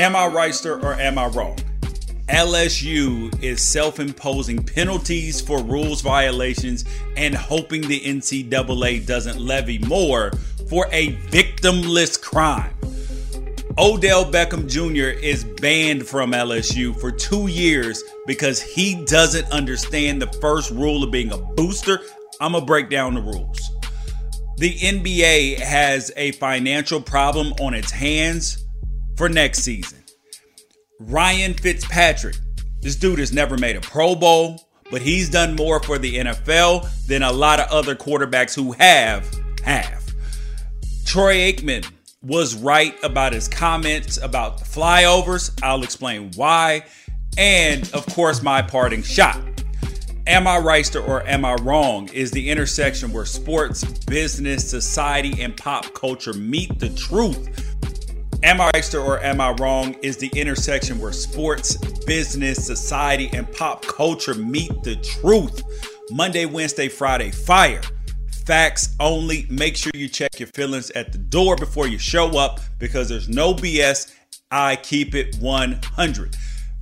Am I right, sir, or am I wrong? LSU is self imposing penalties for rules violations and hoping the NCAA doesn't levy more for a victimless crime. Odell Beckham Jr. is banned from LSU for two years because he doesn't understand the first rule of being a booster. I'm going to break down the rules. The NBA has a financial problem on its hands for next season. Ryan Fitzpatrick, this dude has never made a Pro Bowl, but he's done more for the NFL than a lot of other quarterbacks who have, have. Troy Aikman was right about his comments about the flyovers. I'll explain why. And of course, my parting shot. Am I right or am I wrong is the intersection where sports, business, society, and pop culture meet the truth. Am I right or am I wrong is the intersection where sports, business, society, and pop culture meet the truth. Monday, Wednesday, Friday, fire. Facts only. Make sure you check your feelings at the door before you show up because there's no BS. I keep it 100.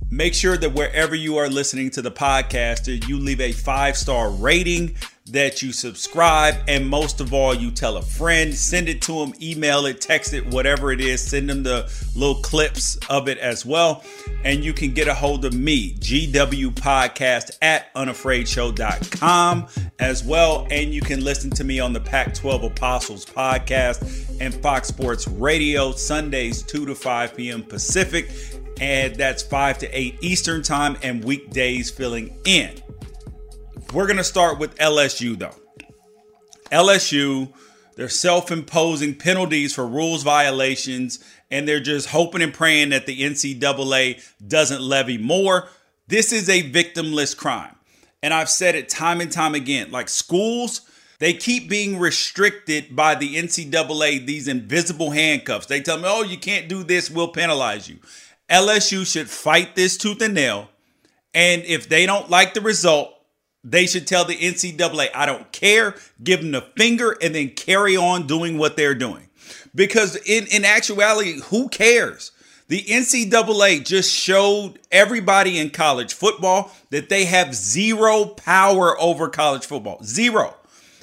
Make sure that wherever you are listening to the podcast, you leave a five star rating, that you subscribe, and most of all, you tell a friend, send it to them, email it, text it, whatever it is, send them the little clips of it as well. And you can get a hold of me, GW Podcast at unafraidshow.com as well. And you can listen to me on the Pac 12 Apostles podcast and Fox Sports Radio, Sundays, 2 to 5 p.m. Pacific and that's 5 to 8 Eastern Time and weekdays filling in. We're going to start with LSU though. LSU, they're self imposing penalties for rules violations, and they're just hoping and praying that the NCAA doesn't levy more. This is a victimless crime. And I've said it time and time again like schools, they keep being restricted by the NCAA, these invisible handcuffs. They tell me, oh, you can't do this, we'll penalize you. LSU should fight this tooth and nail. And if they don't like the result, they should tell the NCAA, I don't care, give them the finger, and then carry on doing what they're doing. Because in, in actuality, who cares? The NCAA just showed everybody in college football that they have zero power over college football. Zero.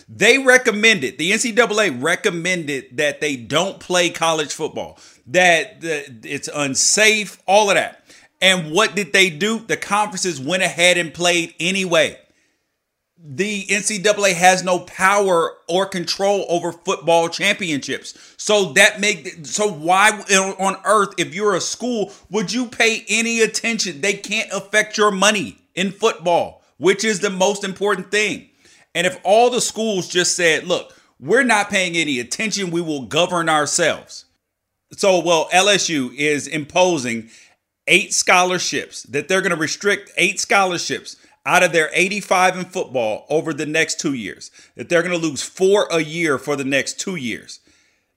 They recommended, the NCAA recommended that they don't play college football that, it's unsafe, all of that. And what did they do? The conferences went ahead and played anyway. The NCAA has no power or control over football championships. So that make so why on earth if you're a school would you pay any attention? They can't affect your money in football, which is the most important thing. And if all the schools just said, "Look, we're not paying any attention, we will govern ourselves." So, well, LSU is imposing eight scholarships that they're going to restrict eight scholarships out of their 85 in football over the next two years, that they're going to lose four a year for the next two years.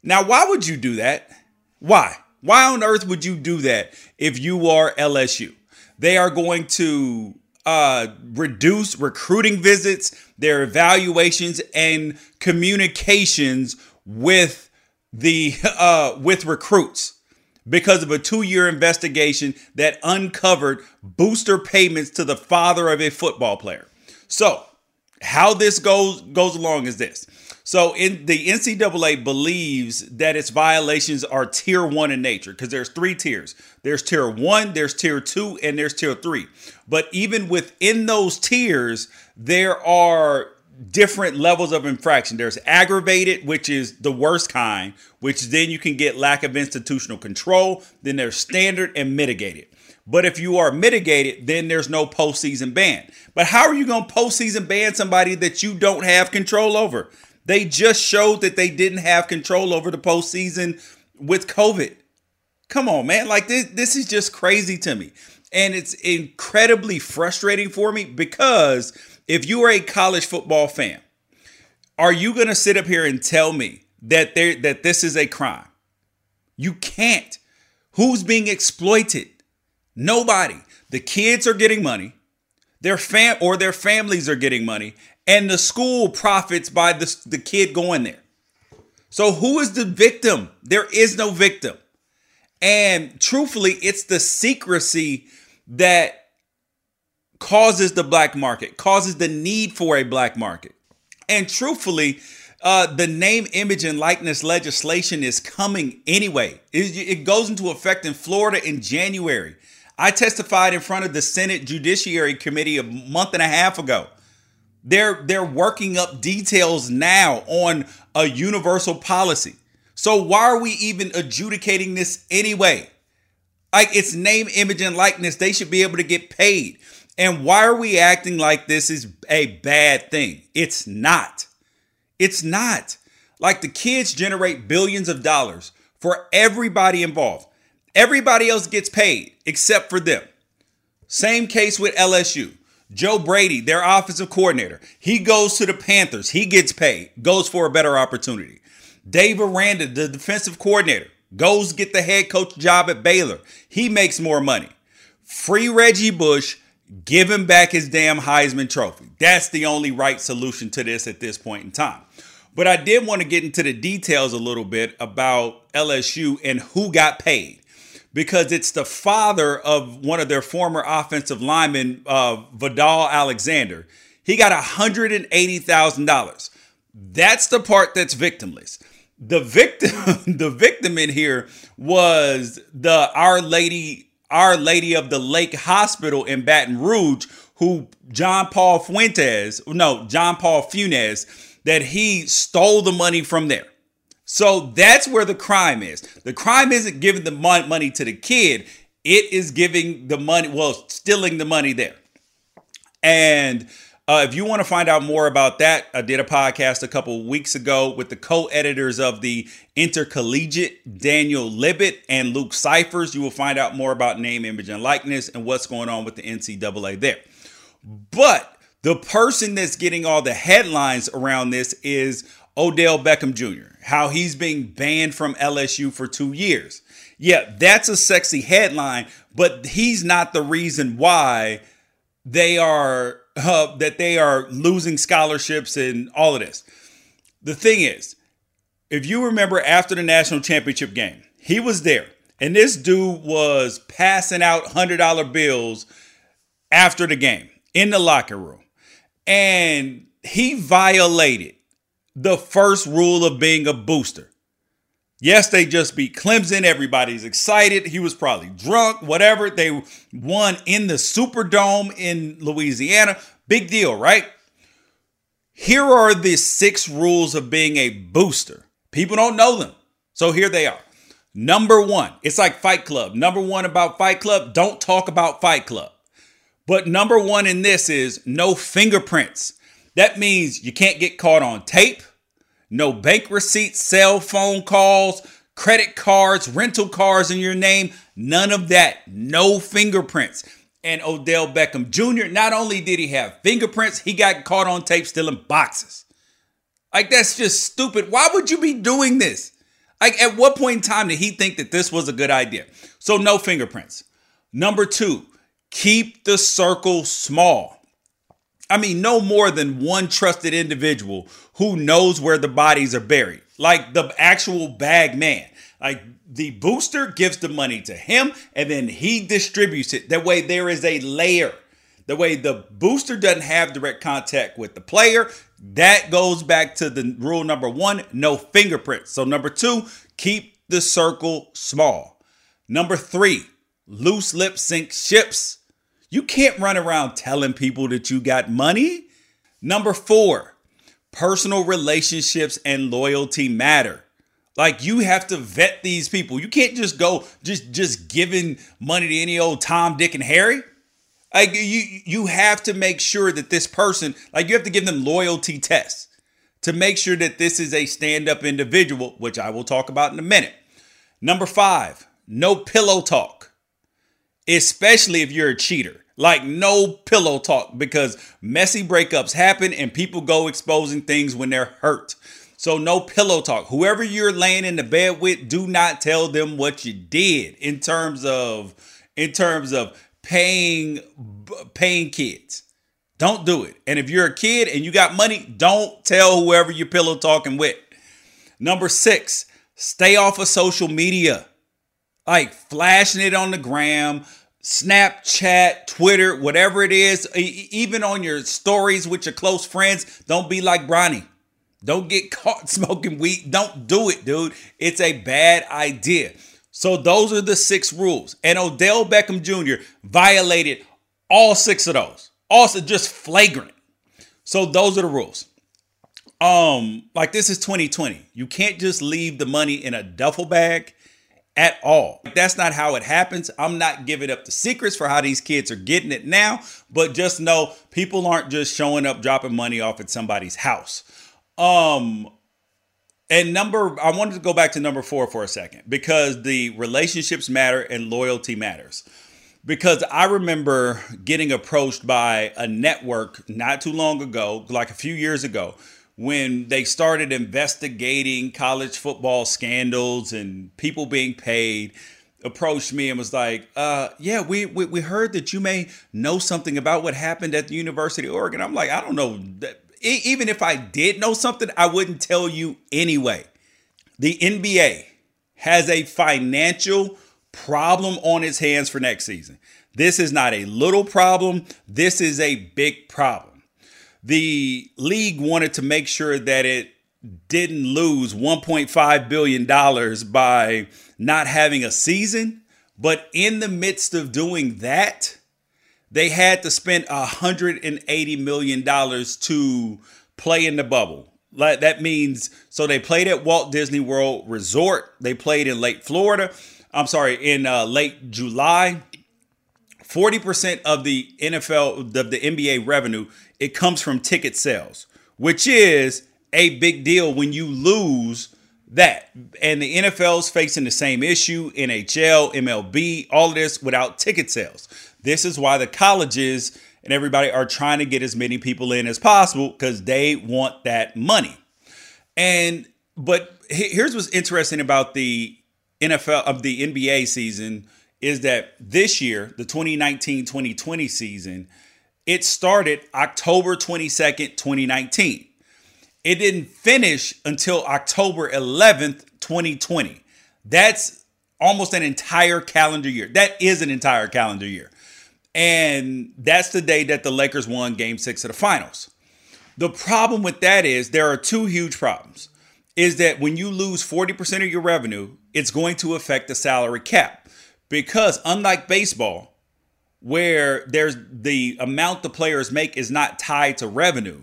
Now, why would you do that? Why? Why on earth would you do that if you are LSU? They are going to uh, reduce recruiting visits, their evaluations, and communications with the uh, with recruits because of a two-year investigation that uncovered booster payments to the father of a football player. So, how this goes goes along is this. So, in the NCAA believes that its violations are tier one in nature because there's three tiers. There's tier one, there's tier two, and there's tier three. But even within those tiers, there are different levels of infraction. There's aggravated, which is the worst kind, which then you can get lack of institutional control. Then there's standard and mitigated. But if you are mitigated, then there's no postseason ban. But how are you going to postseason ban somebody that you don't have control over? They just showed that they didn't have control over the postseason with COVID. Come on, man. Like this, this is just crazy to me. And it's incredibly frustrating for me because if you are a college football fan, are you going to sit up here and tell me that there that this is a crime? You can't. Who's being exploited? Nobody. The kids are getting money. Their fam or their families are getting money, and the school profits by the, the kid going there. So who is the victim? There is no victim. And truthfully, it's the secrecy that causes the black market, causes the need for a black market. And truthfully, uh, the name, image, and likeness legislation is coming anyway. It, it goes into effect in Florida in January. I testified in front of the Senate Judiciary Committee a month and a half ago. They're they're working up details now on a universal policy. So why are we even adjudicating this anyway? Like it's name, image, and likeness. They should be able to get paid. And why are we acting like this is a bad thing? It's not. It's not. Like the kids generate billions of dollars for everybody involved. Everybody else gets paid except for them. Same case with LSU. Joe Brady, their offensive coordinator, he goes to the Panthers. He gets paid, goes for a better opportunity. Dave Aranda, the defensive coordinator, goes get the head coach job at Baylor. He makes more money. Free Reggie Bush give him back his damn Heisman Trophy. That's the only right solution to this at this point in time. But I did want to get into the details a little bit about LSU and who got paid because it's the father of one of their former offensive linemen, uh, Vadal Alexander. He got $180,000. That's the part that's victimless. The victim, the victim in here was the Our Lady our Lady of the Lake Hospital in Baton Rouge, who John Paul Fuentes, no, John Paul Funes, that he stole the money from there. So that's where the crime is. The crime isn't giving the money to the kid, it is giving the money, well, stealing the money there. And uh, if you want to find out more about that, I did a podcast a couple weeks ago with the co-editors of the Intercollegiate, Daniel Libit and Luke Cyphers. You will find out more about name, image, and likeness and what's going on with the NCAA there. But the person that's getting all the headlines around this is Odell Beckham Jr., how he's being banned from LSU for two years. Yeah, that's a sexy headline, but he's not the reason why they are uh, that they are losing scholarships and all of this. The thing is, if you remember after the national championship game, he was there, and this dude was passing out $100 bills after the game in the locker room. And he violated the first rule of being a booster. Yes, they just beat Clemson. Everybody's excited. He was probably drunk, whatever. They won in the Superdome in Louisiana. Big deal, right? Here are the six rules of being a booster. People don't know them. So here they are. Number one, it's like Fight Club. Number one about Fight Club, don't talk about Fight Club. But number one in this is no fingerprints. That means you can't get caught on tape no bank receipts, cell phone calls, credit cards, rental cars in your name. None of that. No fingerprints. And Odell Beckham Jr., not only did he have fingerprints, he got caught on tape stealing boxes. Like, that's just stupid. Why would you be doing this? Like, at what point in time did he think that this was a good idea? So, no fingerprints. Number two, keep the circle small. I mean, no more than one trusted individual who knows where the bodies are buried, like the actual bag man. Like the booster gives the money to him and then he distributes it. That way, there is a layer. The way the booster doesn't have direct contact with the player, that goes back to the rule number one no fingerprints. So, number two, keep the circle small. Number three, loose lip sink ships. You can't run around telling people that you got money. Number four, personal relationships and loyalty matter. Like you have to vet these people. You can't just go just just giving money to any old Tom, Dick, and Harry. Like you you have to make sure that this person, like you have to give them loyalty tests to make sure that this is a stand-up individual, which I will talk about in a minute. Number five, no pillow talk especially if you're a cheater. Like no pillow talk because messy breakups happen and people go exposing things when they're hurt. So no pillow talk. Whoever you're laying in the bed with, do not tell them what you did in terms of in terms of paying paying kids. Don't do it. And if you're a kid and you got money, don't tell whoever you're pillow talking with. Number 6, stay off of social media. like flashing it on the gram, Snapchat, Twitter, whatever it is, even on your stories with your close friends, don't be like Bronny. Don't get caught smoking weed. Don't do it, dude. It's a bad idea. So those are the six rules. And Odell Beckham Jr. violated all six of those. Also just flagrant. So those are the rules. Um, like this is 2020. You can't just leave the money in a duffel bag at all. That's not how it happens. I'm not giving up the secrets for how these kids are getting it now, but just know people aren't just showing up dropping money off at somebody's house. Um and number I wanted to go back to number 4 for a second because the relationships matter and loyalty matters. Because I remember getting approached by a network not too long ago, like a few years ago, when they started investigating college football scandals and people being paid approached me and was like uh, yeah we, we, we heard that you may know something about what happened at the university of oregon. I'm like i don't know even if i did know something i wouldn't tell you anyway. The nba has a financial problem on its hands for next season. This is not a little problem. This is a big problem the league wanted to make sure that it didn't lose 1.5 billion dollars by not having a season, but in the midst of doing that, they had to spend 180 million dollars to play in the bubble. Like that means so they played at Walt Disney World Resort. They played in late Florida. I'm sorry, in uh, late July. 40% of the NFL of the NBA revenue it comes from ticket sales, which is a big deal when you lose that. And the NFL's facing the same issue, NHL, MLB, all of this without ticket sales. This is why the colleges and everybody are trying to get as many people in as possible because they want that money. And but here's what's interesting about the NFL of the NBA season is that this year, the 2019-2020 season, it started October 22nd, 2019. It didn't finish until October 11th, 2020. That's almost an entire calendar year. That is an entire calendar year. And that's the day that the Lakers won game six of the finals. The problem with that is there are two huge problems. Is that when you lose 40% of your revenue, it's going to affect the salary cap. Because unlike baseball, where there's the amount the players make is not tied to revenue.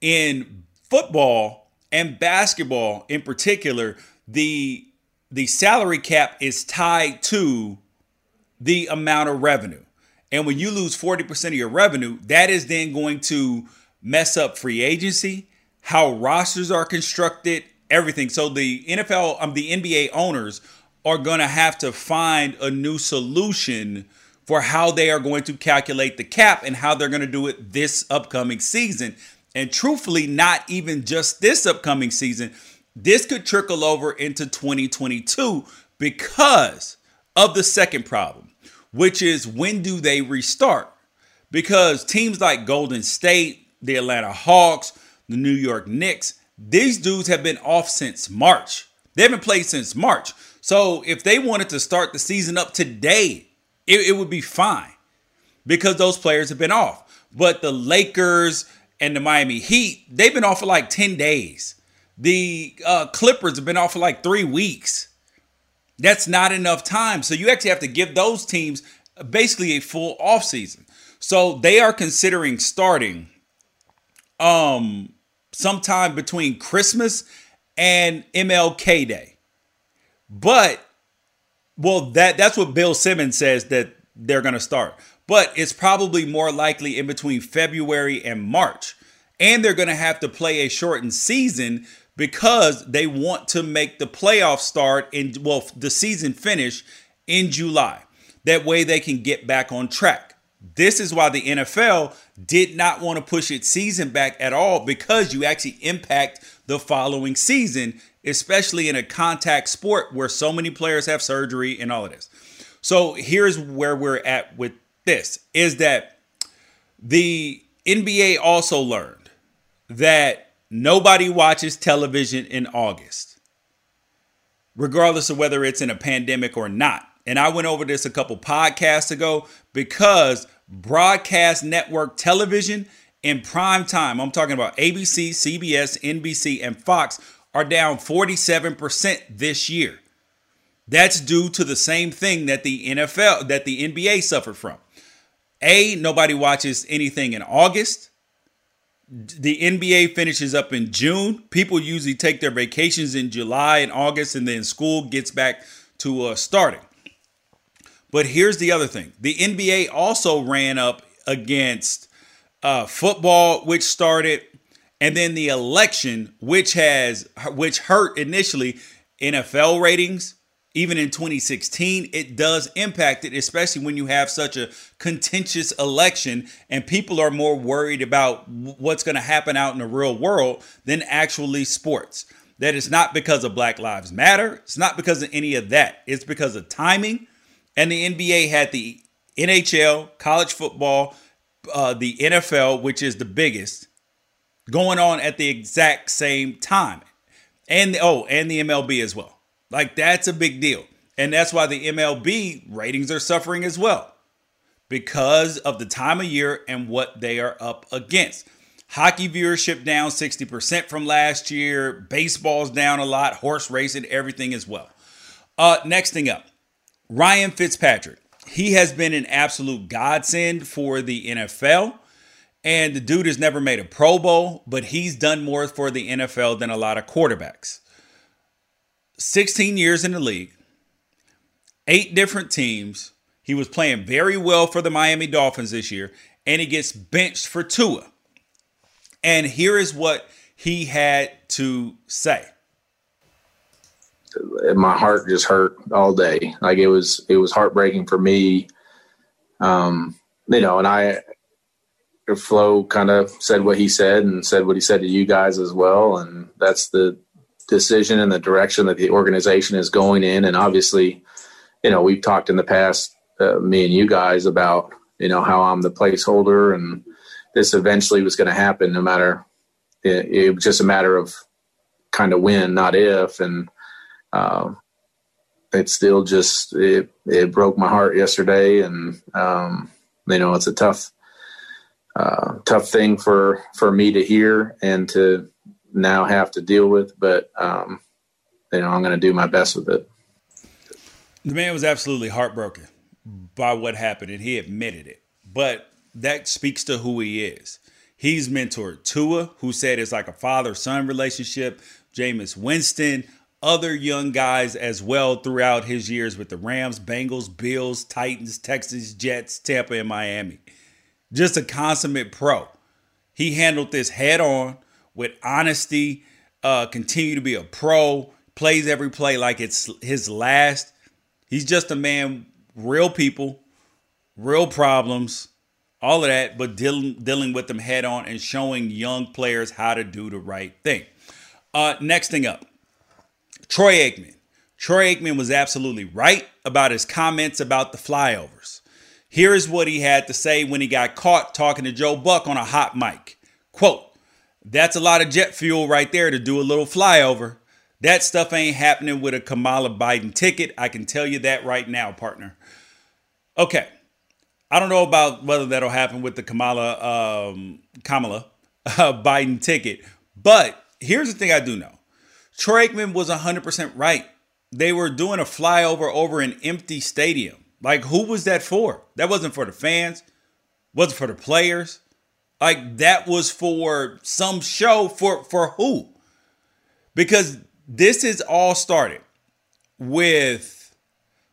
In football and basketball in particular, the the salary cap is tied to the amount of revenue. And when you lose 40% of your revenue, that is then going to mess up free agency, how rosters are constructed, everything. So the NFL, um, the NBA owners are going to have to find a new solution for how they are going to calculate the cap and how they're going to do it this upcoming season. And truthfully, not even just this upcoming season, this could trickle over into 2022 because of the second problem, which is when do they restart? Because teams like Golden State, the Atlanta Hawks, the New York Knicks, these dudes have been off since March. They haven't played since March. So if they wanted to start the season up today, it, it would be fine because those players have been off. But the Lakers and the Miami Heat, they've been off for like 10 days. The uh, Clippers have been off for like three weeks. That's not enough time. So you actually have to give those teams basically a full off season. So they are considering starting um sometime between Christmas and MLK Day. But well, that that's what Bill Simmons says that they're going to start. But it's probably more likely in between February and March. And they're going to have to play a shortened season because they want to make the playoff start in well, the season finish in July. That way they can get back on track. This is why the NFL did not want to push its season back at all because you actually impact the following season especially in a contact sport where so many players have surgery and all of this. So here's where we're at with this is that the NBA also learned that nobody watches television in August. regardless of whether it's in a pandemic or not. And I went over this a couple podcasts ago because broadcast network television in prime time, I'm talking about ABC, CBS, NBC, and Fox, are down 47% this year. That's due to the same thing that the NFL, that the NBA suffered from. A, nobody watches anything in August. The NBA finishes up in June. People usually take their vacations in July and August, and then school gets back to uh, starting. But here's the other thing the NBA also ran up against uh, football, which started, and then the election, which has which hurt initially NFL ratings. Even in 2016, it does impact it, especially when you have such a contentious election and people are more worried about what's going to happen out in the real world than actually sports. That is not because of Black Lives Matter. It's not because of any of that. It's because of timing. And the NBA had the NHL, college football, uh, the NFL, which is the biggest, going on at the exact same time, and the, oh, and the MLB as well. Like that's a big deal, and that's why the MLB ratings are suffering as well because of the time of year and what they are up against. Hockey viewership down 60% from last year. Baseball's down a lot. Horse racing, everything as well. Uh, next thing up, Ryan Fitzpatrick he has been an absolute godsend for the NFL. And the dude has never made a Pro Bowl, but he's done more for the NFL than a lot of quarterbacks. 16 years in the league, eight different teams. He was playing very well for the Miami Dolphins this year, and he gets benched for Tua. And here is what he had to say my heart just hurt all day. Like it was, it was heartbreaking for me. Um, you know, and I, Flo kind of said what he said and said what he said to you guys as well. And that's the decision and the direction that the organization is going in. And obviously, you know, we've talked in the past, uh, me and you guys about, you know, how I'm the placeholder and this eventually was going to happen no matter, it, it was just a matter of kind of when, not if. And, um, it still just it it broke my heart yesterday, and um, you know it's a tough uh, tough thing for for me to hear and to now have to deal with. But um, you know I'm going to do my best with it. The man was absolutely heartbroken by what happened, and he admitted it. But that speaks to who he is. He's mentored Tua, who said it's like a father son relationship. Jameis Winston, other young guys as well throughout his years with the Rams, Bengals, Bills, Titans, Texans, Jets, Tampa, and Miami. Just a consummate pro. He handled this head on with honesty, uh, continue to be a pro, plays every play like it's his last. He's just a man, real people, real problems, all of that, but dealing dealing with them head on and showing young players how to do the right thing. Uh, next thing up, Troy Aikman. Troy Aikman was absolutely right about his comments about the flyovers. Here is what he had to say when he got caught talking to Joe Buck on a hot mic. Quote, that's a lot of jet fuel right there to do a little flyover. That stuff ain't happening with a Kamala Biden ticket. I can tell you that right now, partner. Okay. I don't know about whether that'll happen with the Kamala um, Kamala uh, Biden ticket, but here's the thing I do know. Troy Aikman was 100% right. They were doing a flyover over an empty stadium. Like, who was that for? That wasn't for the fans, wasn't for the players. Like, that was for some show for, for who? Because this is all started with,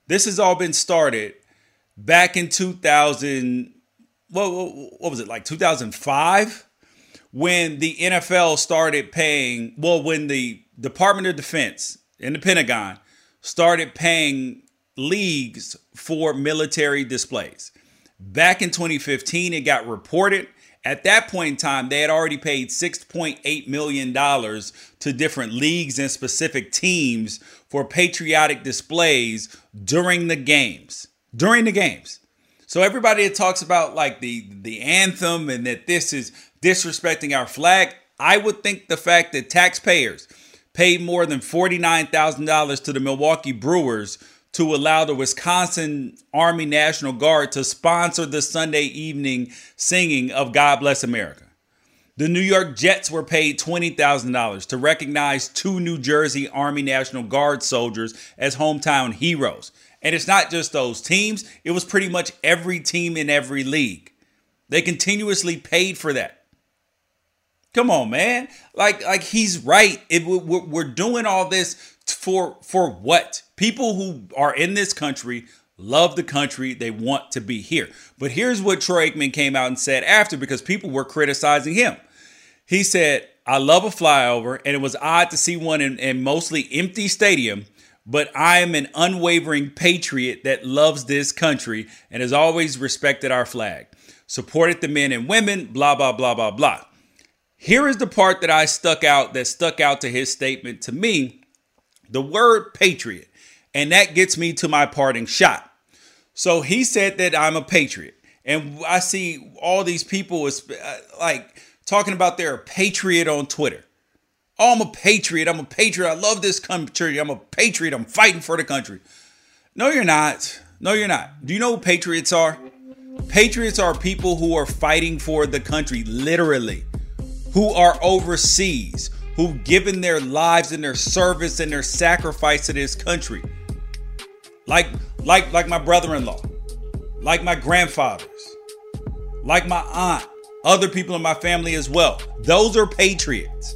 this has all been started back in 2000. What, what was it, like 2005? When the NFL started paying, well, when the Department of Defense and the Pentagon started paying leagues for military displays. Back in 2015, it got reported. At that point in time, they had already paid $6.8 million to different leagues and specific teams for patriotic displays during the games. During the games. So everybody that talks about like the the anthem and that this is disrespecting our flag, I would think the fact that taxpayers paid more than $49,000 to the Milwaukee Brewers to allow the Wisconsin Army National Guard to sponsor the Sunday evening singing of God Bless America. The New York Jets were paid $20,000 to recognize two New Jersey Army National Guard soldiers as hometown heroes. And it's not just those teams, it was pretty much every team in every league. They continuously paid for that. Come on, man. Like like he's right. It, we're doing all this for for what? People who are in this country love the country. They want to be here. But here's what Troy Aikman came out and said after because people were criticizing him. He said, I love a flyover, and it was odd to see one in, in mostly empty stadium but I am an unwavering patriot that loves this country and has always respected our flag, supported the men and women, blah, blah, blah, blah, blah. Here is the part that I stuck out, that stuck out to his statement to me the word patriot. And that gets me to my parting shot. So he said that I'm a patriot. And I see all these people is uh, like talking about they're a patriot on Twitter. Oh, I'm a patriot. I'm a patriot. I love this country. I'm a patriot. I'm fighting for the country. No, you're not. No, you're not. Do you know who patriots are? Patriots are people who are fighting for the country, literally, who are overseas, who've given their lives and their service and their sacrifice to this country. Like, like, like my brother-in-law, like my grandfathers, like my aunt, other people in my family as well. Those are patriots.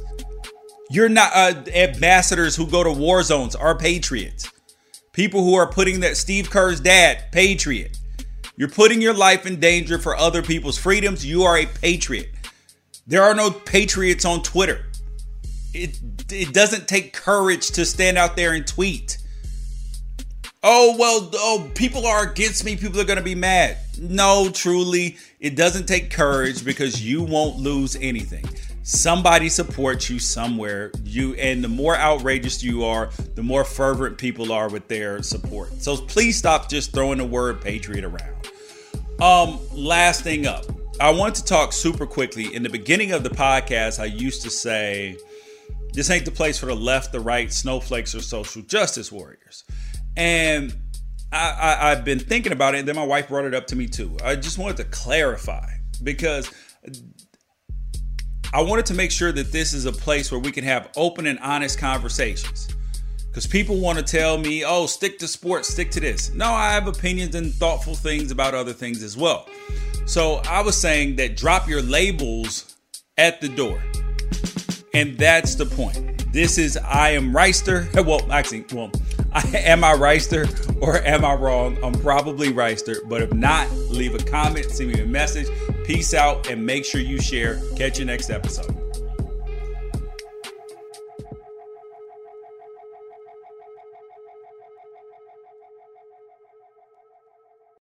You're not uh, ambassadors who go to war zones are patriots. People who are putting that Steve Kerr's dad, patriot. You're putting your life in danger for other people's freedoms. You are a patriot. There are no patriots on Twitter. It it doesn't take courage to stand out there and tweet. Oh well, oh people are against me. People are going to be mad. No, truly, it doesn't take courage because you won't lose anything somebody supports you somewhere you and the more outrageous you are the more fervent people are with their support so please stop just throwing the word patriot around um last thing up i want to talk super quickly. In the beginning of the podcast i used to say this ain't the place for the left the right snowflakes or social justice warriors. And I, i've been thinking about it and then my wife brought it up to me too. I just wanted to clarify because I wanted to make sure that this is a place where we can have open and honest conversations. Because people want to tell me, oh, stick to sports, stick to this. No, I have opinions and thoughtful things about other things as well. So I was saying that drop your labels at the door. And that's the point. This is I am Reister. Well, actually, well, I, am I Reister or am I wrong? I'm probably Reister. But if not, leave a comment, send me a message. Peace out and make sure you share. Catch you next episode.